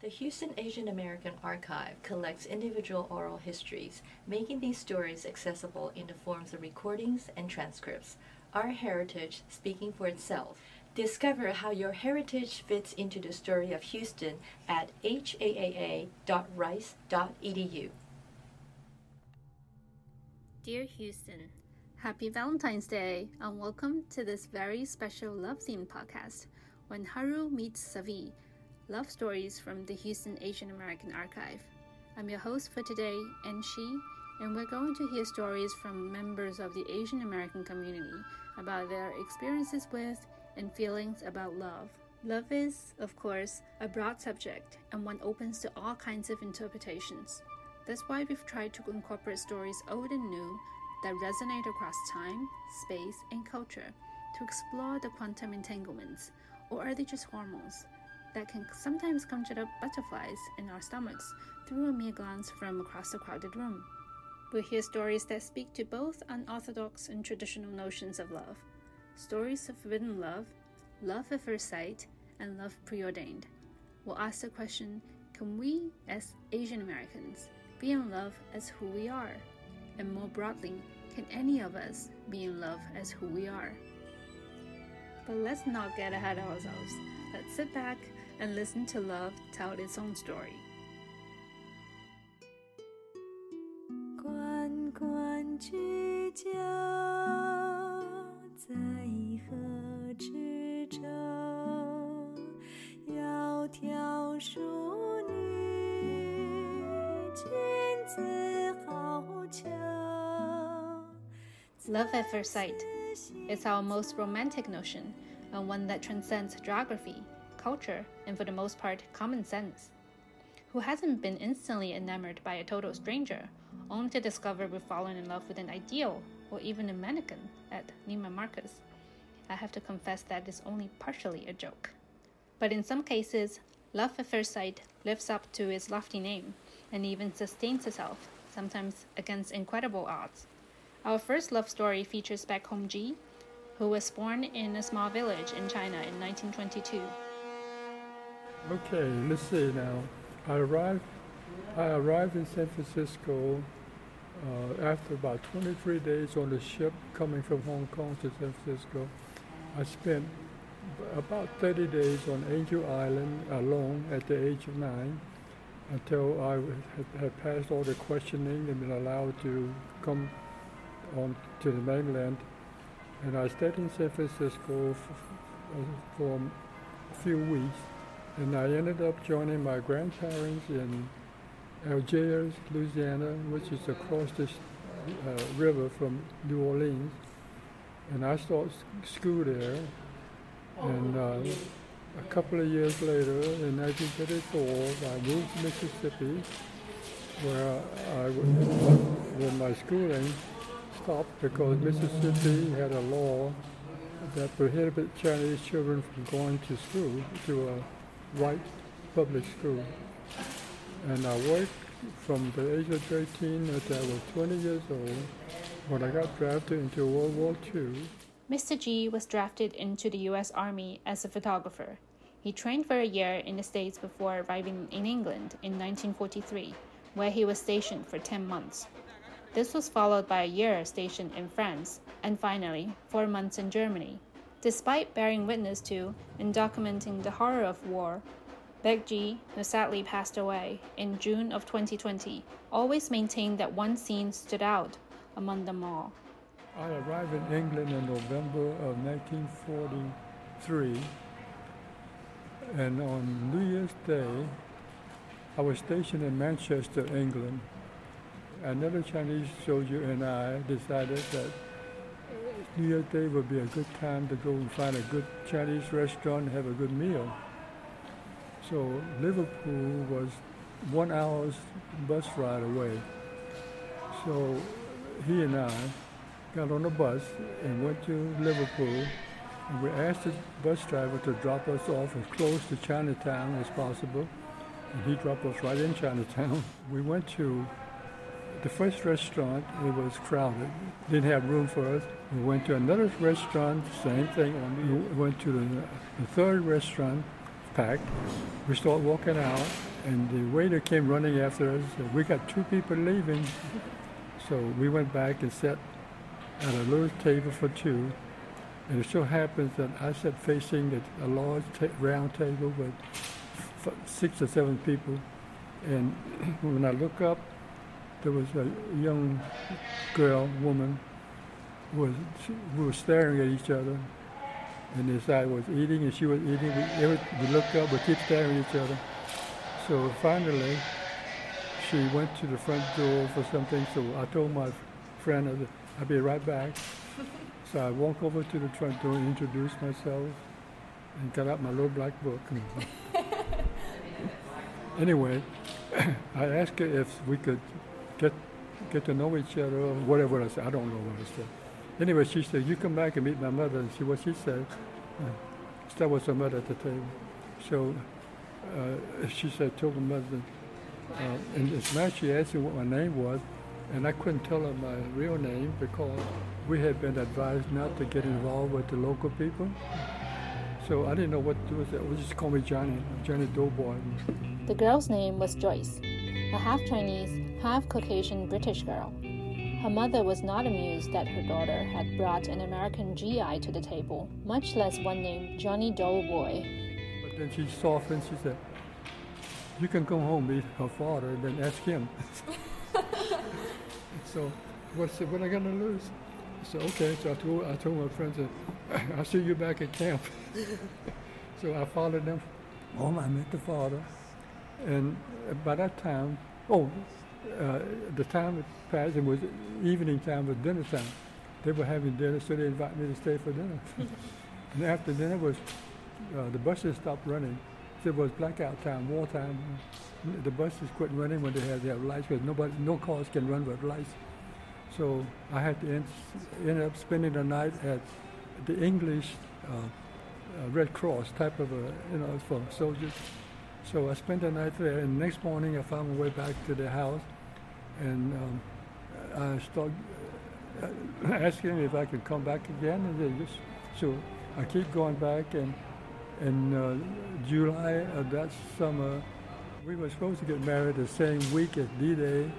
The Houston Asian American Archive collects individual oral histories, making these stories accessible in the forms of recordings and transcripts. Our heritage speaking for itself. Discover how your heritage fits into the story of Houston at haaa.rice.edu. Dear Houston, Happy Valentine's Day and welcome to this very special love theme podcast when Haru meets Saavi Love Stories from the Houston Asian American Archive. I'm your host for today, Ann Shi, and we're going to hear stories from members of the Asian American community about their experiences with and feelings about love. Love is, of course, a broad subject and one opens to all kinds of interpretations. That's why we've tried to incorporate stories old and new that resonate across time, space, and culture to explore the quantum entanglements, or are they just hormones? That can sometimes conjure up butterflies in our stomachs through a mere glance from across a crowded room. We hear stories that speak to both unorthodox and traditional notions of love stories of forbidden love, love at first sight, and love preordained. We'll ask the question can we, as Asian Americans, be in love as who we are? And more broadly, can any of us be in love as who we are? But let's not get ahead of ourselves. Let's sit back and listen to love tell its own story. 关关雎鸠，在河之洲。窈窕淑女，君子好逑。Love at first sight. It's our most romantic notion, and one that transcends geography, culture, and for the most part, common sense. Who hasn't been instantly enamored by a total stranger, only to discover we've fallen in love with an ideal or even a mannequin at Neiman Marcus? I have to confess that is only partially a joke. But in some cases, love at first sight lives up to its lofty name and even sustains itself, sometimes against incredible odds. Our first love story features Baek Hong Ji, who was born in a small village in China in 1922. Okay, let's see now. I arrived. I arrived in San Francisco uh, after about 23 days on the ship coming from Hong Kong to San Francisco. I spent about 30 days on Angel Island alone at the age of nine until I had, had passed all the questioning and been allowed to come on to the mainland. And I stayed in San Francisco for, for a few weeks and I ended up joining my grandparents in Algiers, Louisiana, which is across this uh, river from New Orleans. And I started school there. And uh, a couple of years later, in 1934, I moved to Mississippi, where I, where my schooling stopped because Mississippi had a law that prohibited Chinese children from going to school to a white public school. And I worked from the age of 13 until I was 20 years old when I got drafted into World War II. Mr. G was drafted into the U.S. Army as a photographer. He trained for a year in the States before arriving in England in 1943, where he was stationed for 10 months. This was followed by a year stationed in France, and finally, four months in Germany. Despite bearing witness to and documenting the horror of war, Baek Ji, who sadly passed away in June of 2020, always maintained that one scene stood out among them all. I arrived in England in November of 1943, and on New Year's Day, I was stationed in Manchester, England. Another Chinese soldier and I decided that New Year's Day would be a good time to go and find a good Chinese restaurant and have a good meal. So Liverpool was one hour's bus ride away. So he and I got on a bus and went to Liverpool and we asked the bus driver to drop us off as close to Chinatown as possible. And he dropped us right in Chinatown. We went to the first restaurant, it was crowded, didn't have room for us. We went to another restaurant, same thing. We went to the, the third restaurant, packed. We start walking out, and the waiter came running after us. We got two people leaving, so we went back and sat at a little table for two. And it so happens that I sat facing a, a large ta- round table with f- six or seven people. And when I look up, there was a young girl, woman, who was, who was staring at each other. And as I was eating and she was eating, we, every, we look up, we kept staring at each other. So finally, she went to the front door for something. So I told my friend, I said, I'll be right back. So I walked over to the front door, introduced myself, and got out my little black book. anyway, I asked her if we could get get to know each other or whatever I said. I don't know what I said. Anyway, she said, "You come back and meet my mother." And see what she said. Uh, that was her mother at the table. So uh, she said, told her mother, uh, and as much she asked me what my name was, and I couldn't tell her my real name because we had been advised not to get involved with the local people. So I didn't know what to do with it. Just call me Johnny, Johnny Doughboy. The girl's name was Joyce, a half Chinese, half Caucasian British girl. Her mother was not amused that her daughter had brought an American GI to the table, much less one named Johnny Doughboy. But then she softened. She said, "You can come home, meet her father, and then ask him." so, what's what am I gonna lose? So okay. So I told I told my friends, "I'll see you back at camp." so I followed them home. I met the father, and by that time, oh, uh, the time had passed. It was evening time, was dinner time. They were having dinner, so they invited me to stay for dinner. and after dinner was uh, the buses stopped running. So it was blackout time, wartime. The buses quit running when they had their lights because nobody, no cars can run with lights. So I had to end, end up spending the night at the English uh, uh, Red Cross type of a, you know, for soldiers. So I spent the night there, and the next morning I found my way back to the house, and um, I started uh, asking if I could come back again, and they just so I keep going back, and in uh, July of that summer, we were supposed to get married the same week as D-Day,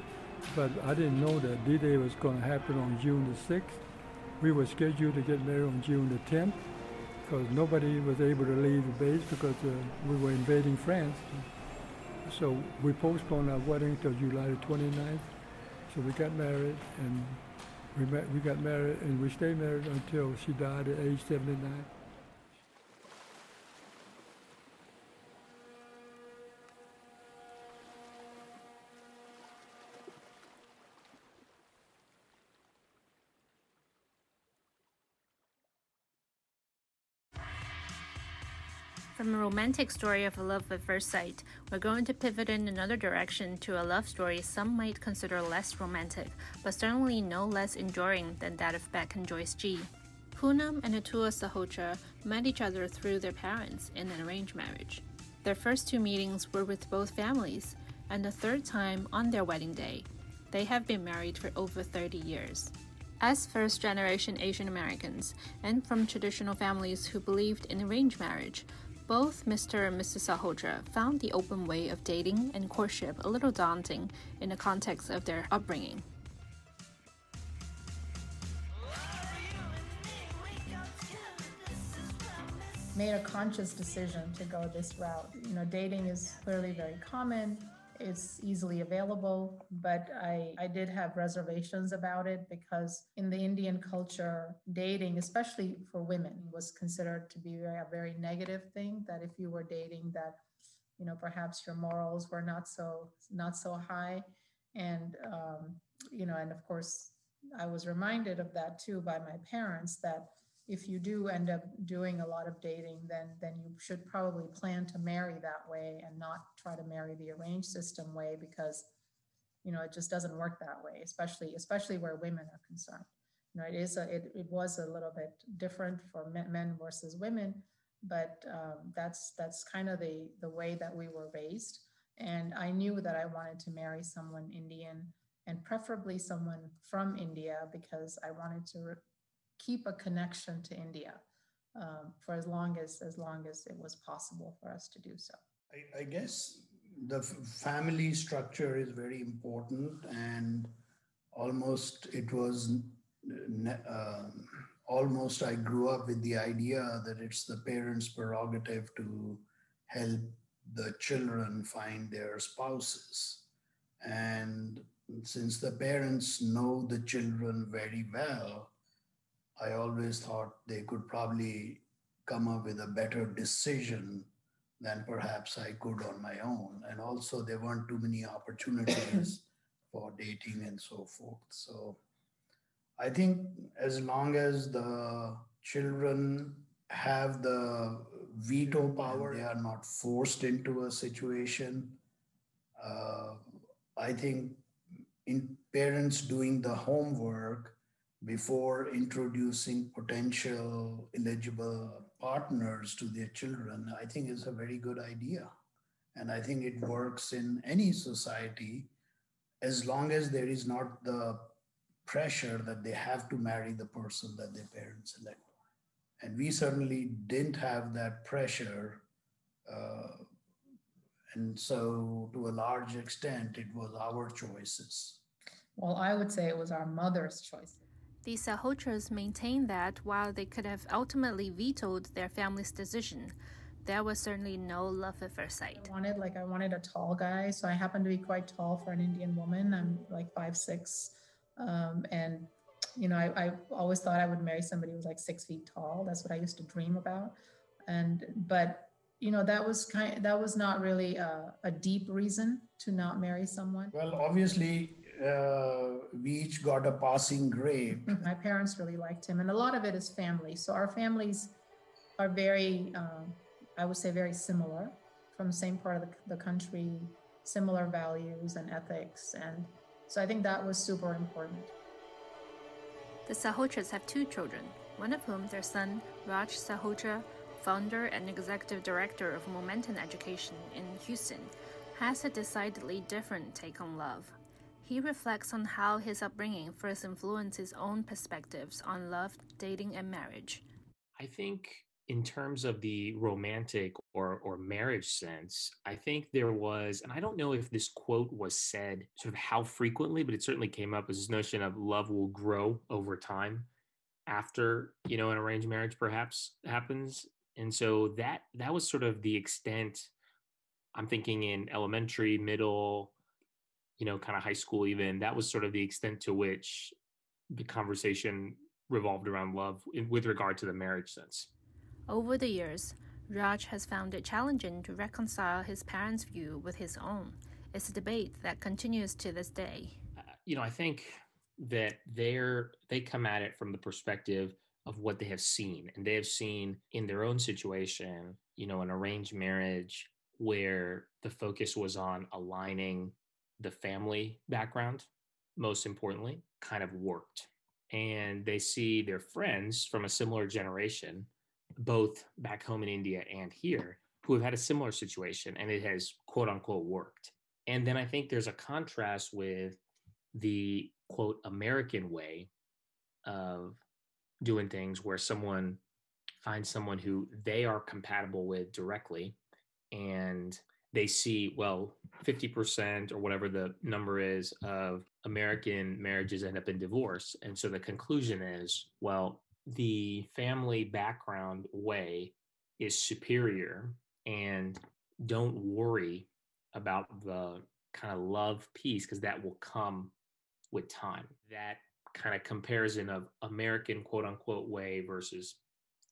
but I didn't know that D-Day was going to happen on June the 6th. We were scheduled to get married on June the 10th because nobody was able to leave the base because uh, we were invading France. So we postponed our wedding till July the 29th. So we got married and we, met, we got married and we stayed married until she died at age 79. From a romantic story of a love at first sight, we're going to pivot in another direction to a love story some might consider less romantic, but certainly no less enduring than that of Beck and Joyce G. Poonam and Atul Salhotra met each other through their parents in an arranged marriage. Their first two meetings were with both families, and the third time on their wedding day. They have been married for over 30 years. As first generation Asian Americans, and from traditional families who believed in arranged marriage, both Mr. and Mrs. Salhotra found the open way of dating and courtship a little daunting in the context of their upbringing. Made a conscious decision to go this route. You know, dating is clearly very common it's easily available, but I, I did have reservations about it because in the Indian culture, dating, especially for women, was considered to be a very negative thing. That if you were dating, that you know perhaps your morals were not so not so high, and um, you know, and of course, I was reminded of that too by my parents that if you do end up doing a lot of dating, then then you should probably plan to marry that way and not try to marry the arranged system way because you know it just doesn't work that way, especially especially where women are concerned. You know, it is a it, it was a little bit different for men versus women, but um, that's that's kind of the the way that we were raised. And I knew that I wanted to marry someone Indian and preferably someone from India because I wanted to keep a connection to India. um, for as long as as long as it was possible for us to do so. I, I guess the family structure is very important, and almost it was uh, almost I grew up with the idea that it's the parents' prerogative to help the children find their spouses. And since the parents know the children very well, I always thought they could probably come up with a better decision than perhaps I could on my own. And also, there weren't too many opportunities for dating and so forth. So, I think as long as the children have the veto power, they are not forced into a situation. Uh, I think in parents doing the homework before introducing potential eligible partners to their children, I think is a very good idea. And I think it works in any society as long as there is not the pressure that they have to marry the person that their parents select. And we certainly didn't have that pressure. Uh, and so, to a large extent, it was our choices. Well, I would say it was our mother's choice. The Salhotras maintain that while they could have ultimately vetoed their family's decision, there was certainly no love at first sight. I wanted like I wanted a tall guy, so I happen to be quite tall for an Indian woman. I'm like five six, um, and you know I, I always thought I would marry somebody who was like six feet tall. That's what I used to dream about, and but you know that was kind that was not really a, a deep reason to not marry someone. Well, obviously uh, we each got a passing grade. My parents really liked him, and a lot of it is family. So our families are very, um, I would say, very similar from the same part of the, the country, similar values and ethics. And so I think that was super important. The Salhotras have two children, one of whom, their son, Raj Salhotra, founder and executive director of Momentum Education in Houston, has a decidedly different take on love. He reflects on how his upbringing first influenced his own perspectives on love, dating, and marriage. I think, in terms of the romantic or, or marriage sense, I think there was, and I don't know if this quote was said sort of how frequently, but it certainly came up as this notion of love will grow over time after, you know, an arranged marriage perhaps happens. And so that that was sort of the extent I'm thinking in elementary, middle, you know, kind of high school, even that was sort of the extent to which the conversation revolved around love in, with regard to the marriage sense. Over the years, Raj has found it challenging to reconcile his parents' view with his own. It's a debate that continues to this day. Uh, you know, I think that they're they come at it from the perspective of what they have seen, and they have seen in their own situation, you know, an arranged marriage where the focus was on aligning the family background, most importantly, kind of worked. And they see their friends from a similar generation, both back home in India and here, who have had a similar situation and it has quote unquote worked. And then I think there's a contrast with the quote American way of doing things where someone finds someone who they are compatible with directly and they see, well, 50% or whatever the number is of American marriages end up in divorce. And so the conclusion is, well, the family background way is superior and don't worry about the kind of love piece because that will come with time. That kind of comparison of American quote unquote way versus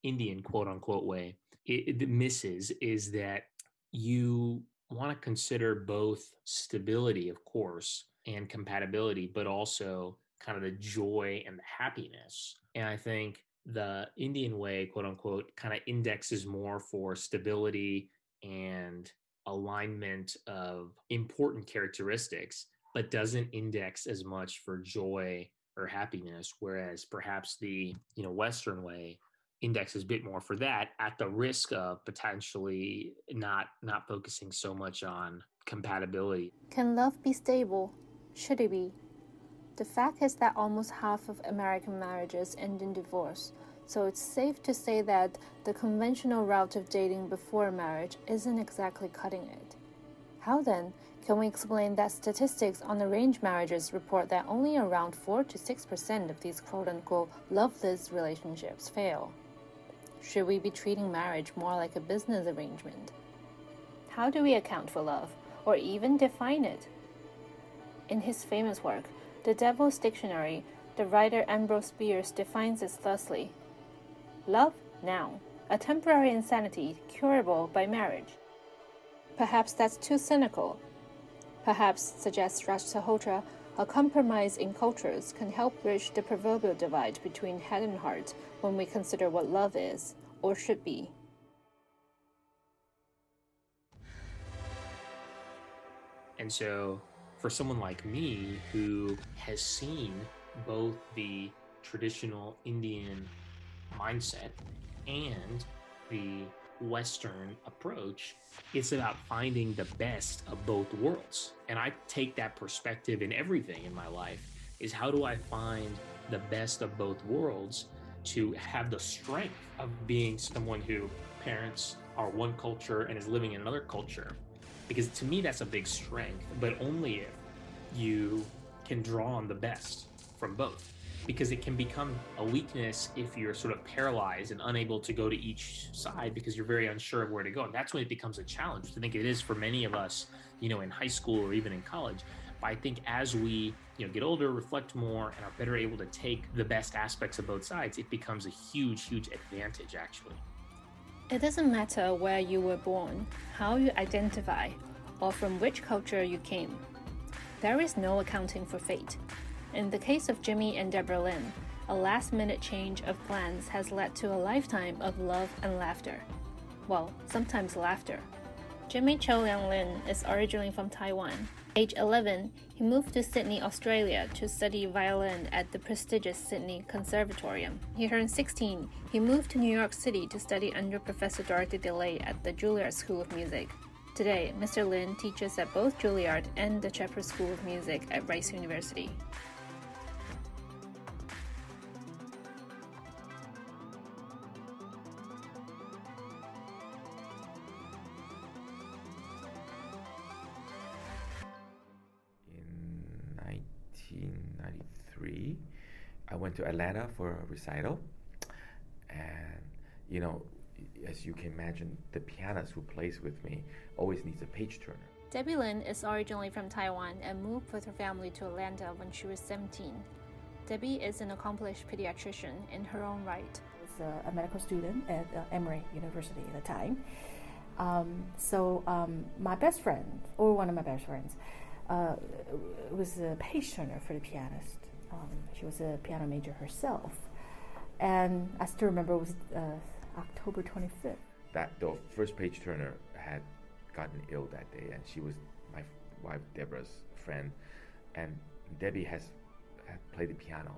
Indian quote unquote way, it, misses is that you want to consider both stability, of course, and compatibility, but also kind of the joy and the happiness. And I think the Indian way, quote unquote, kind of indexes more for stability and alignment of important characteristics, but doesn't index as much for joy or happiness. Whereas perhaps the you know Western way indexes a bit more for that at the risk of potentially not not focusing so much on compatibility. Can love be stable? Should it be? The fact is that almost half of American marriages end in divorce. So it's safe to say that the conventional route of dating before marriage isn't exactly cutting it. How then can we explain that statistics on arranged marriages report that only around 4 to 6% of these quote unquote loveless relationships fail? Should we be treating marriage more like a business arrangement? How do we account for love, or even define it? In his famous work, The Devil's Dictionary, the writer Ambrose Bierce defines it thusly Love, now, a temporary insanity curable by marriage. Perhaps that's too cynical. Perhaps, suggests Raj Salhotra, a compromise in cultures can help bridge the proverbial divide between head and heart when we consider what love is or should be. And so, for someone like me who has seen both the traditional Indian mindset and the Western approach, it's about finding the best of both worlds. And I take that perspective in everything in my life is how do I find the best of both worlds to have the strength of being someone who parents are one culture and is living in another culture because to me that's a big strength but only if you can draw on the best from both because it can become a weakness if you're sort of paralyzed and unable to go to each side because you're very unsure of where to go and that's when it becomes a challenge i think it is for many of us you know in high school or even in college but i think as we you know get older reflect more and are better able to take the best aspects of both sides it becomes a huge huge advantage actually it doesn't matter where you were born, how you identify, or from which culture you came. There is no accounting for fate. In the case of Jimmy and Deborah Lin, a last minute change of plans has led to a lifetime of love and laughter. Well, sometimes laughter. Jimmy Cho Liang Lin is originally from Taiwan age 11, he moved to Sydney, Australia to study violin at the prestigious Sydney Conservatorium. He turned 16. He moved to New York City to study under Professor Dorothy DeLay at the Juilliard School of Music. Today, Mr. Lin teaches at both Juilliard and the Shepherd School of Music at Rice University. To Atlanta for a recital, and you know, as you can imagine, the pianist who plays with me always needs a page turner. Debbie Lin is originally from Taiwan and moved with her family to Atlanta when she was 17. Debbie is an accomplished pediatrician in her own right. I was a medical student at uh, Emory University at the time. Um, so um, my best friend, or one of my best friends, uh, was a page turner for the pianist. Um, she was a piano major herself. And I still remember it was uh, October 25th. That the first page turner had gotten ill that day, and she was my wife Deborah's friend, and Debbie has had played the piano,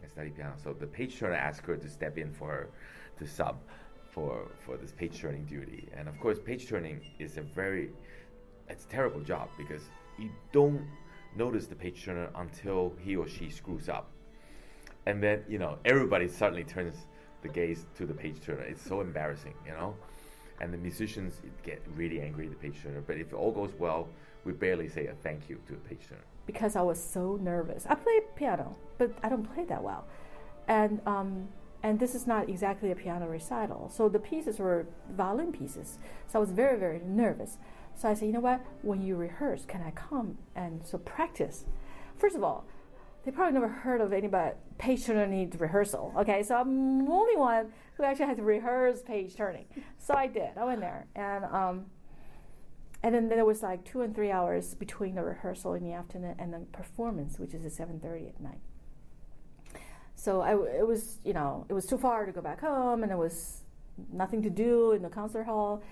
and studied piano. So the page turner asked her to step in for her to sub for for this page turning duty. And of course, page turning is a very it's a terrible job because you don't notice the page turner until he or she screws up. And then, you know, everybody suddenly turns the gaze to the page turner. It's so embarrassing, you know? And the musicians get really angry at the page turner. But if it all goes well, we barely say a thank you to the page turner. Because I was so nervous. I play piano, but I don't play that well. And, um, and this is not exactly a piano recital. So the pieces were violin pieces. So I was very, very nervous. So I said, you know what? When you rehearse, can I come and so practice? First of all, they probably never heard of anybody page turner need rehearsal. Okay, so I'm the only one who actually had to rehearse page turning. So I did. I went there, and um, and then there was like two and three hours between the rehearsal in the afternoon and the performance, which is at seven thirty at night. So I, it was, you know, it was too far to go back home, and there was nothing to do in the concert hall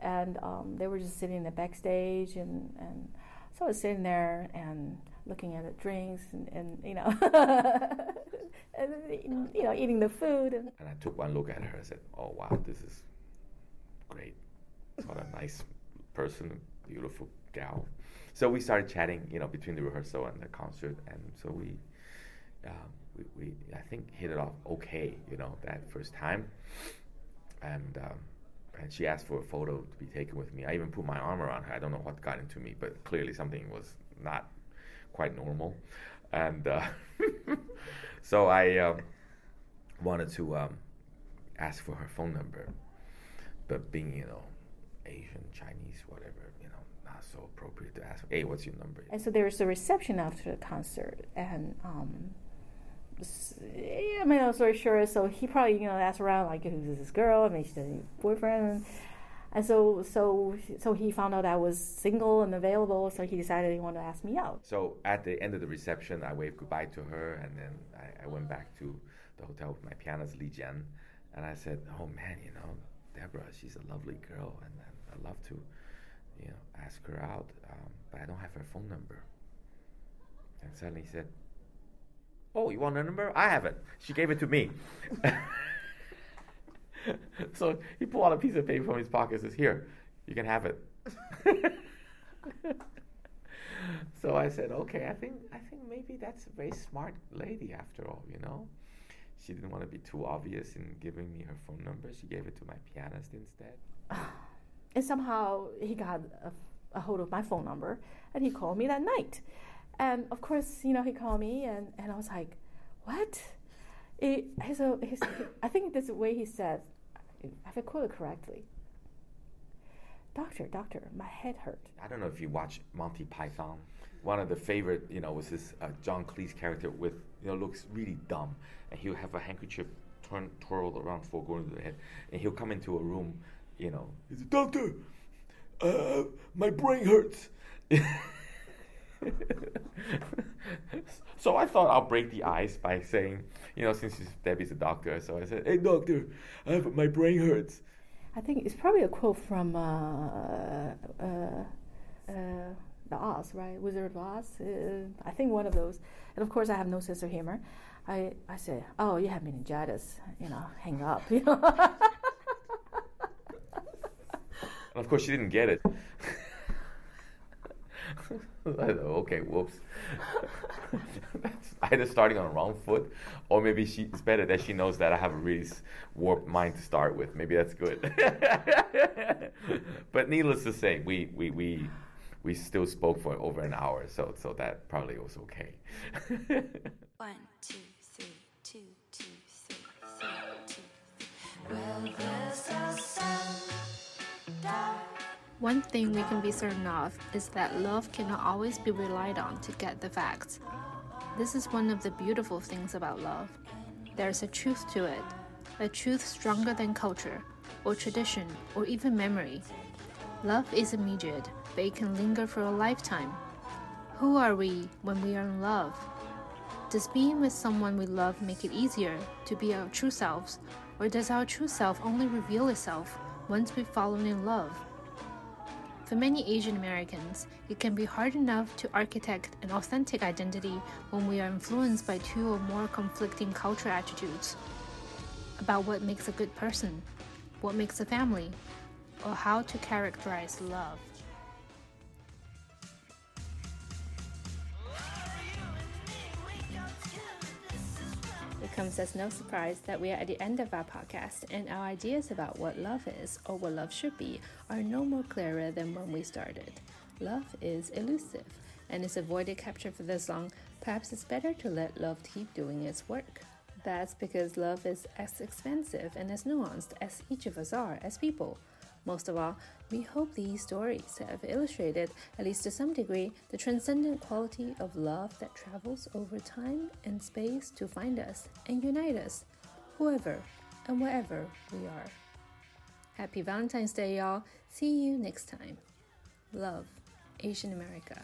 and um, they were just sitting in the backstage, and, and so I was sitting there and looking at the drinks, and, and you know, and, you know, eating the food. And, and I took one look at her and said, "Oh wow, this is great. What a nice person, beautiful gal." So we started chatting, you know, between the rehearsal and the concert, and so we um, we, we I think hit it off okay, you know, that first time. And um, and she asked for a photo to be taken with me. I even put my arm around her. I don't know what got into me, but clearly something was not quite normal. And uh, so I um, wanted to um, ask for her phone number, but being you know Asian, Chinese, whatever, you know, not so appropriate to ask. Hey, what's your number? And so there was a reception after the concert, and um, I mean, long story short, so he probably you know asked around like who's this girl? I mean, she's a boyfriend, and so so so he found out I was single and available, so he decided he wanted to ask me out. So at the end of the reception, I waved goodbye to her, and then I, I went back to the hotel with my pianist Li Jian, and I said, "Oh man, you know, Deborah, she's a lovely girl, and, and I'd love to, you know, ask her out, um, but I don't have her phone number." And suddenly he said, Oh, you want her number? I have it. She gave it to me. so he pulled out a piece of paper from his pocket and says, Here, you can have it. so I said, Okay, I think I think maybe that's a very smart lady after all, you know? She didn't want to be too obvious in giving me her phone number. She gave it to my pianist instead. And somehow he got a, a hold of my phone number and he called me that night. And of course, you know, he called me, and, and I was like, what? It, he's a, he's, I think this way he said, if I quote it correctly, doctor, doctor, my head hurt. I don't know if you watch Monty Python. One of the favorite, you know, was this uh, John Cleese character with, you know, looks really dumb, and he'll have a handkerchief turn twirled around before going to the head, and he'll come into a room, you know, he's a doctor, uh, my brain hurts. so I thought I'll break the ice by saying, you know, since Debbie's a doctor, so I said, "Hey, doctor, I have, my brain hurts." I think it's probably a quote from uh, uh, uh, the Oz, right? Wizard of Oz. Uh, I think one of those. And of course, I have no sense of humor. I I said, "Oh, you have meningitis," you know, hang up, you know. and of course, she didn't get it. okay, whoops. That's either starting on the wrong foot, or maybe she, it's better that she knows that I have a really warped mind to start with. Maybe that's good. but needless to say, we, we, we, we still spoke for over an hour, so, so that probably was okay. One, two, three, two, two, three, three, two, three. Well, there's a sun down. One thing we can be certain of is that love cannot always be relied on to get the facts. This is one of the beautiful things about love. There's a truth to it, a truth stronger than culture, or tradition, or even memory. Love is immediate, but it can linger for a lifetime. Who are we when we are in love? Does being with someone we love make it easier to be our true selves, or does our true self only reveal itself once we've fallen in love? For many Asian Americans, it can be hard enough to architect an authentic identity when we are influenced by two or more conflicting cultural attitudes about what makes a good person, what makes a family, or how to characterize love. Comes as no surprise that we are at the end of our podcast, and our ideas about what love is or what love should be are no more clearer than when we started. Love is elusive, and is avoided capture for this long. Perhaps it's better to let love keep doing its work. That's because love is as expensive and as nuanced as each of us are as people. Most of all, we hope these stories have illustrated, at least to some degree, the transcendent quality of love that travels over time and space to find us and unite us, whoever and wherever we are. Happy Valentine's Day, y'all. See you next time. Love, Asian America.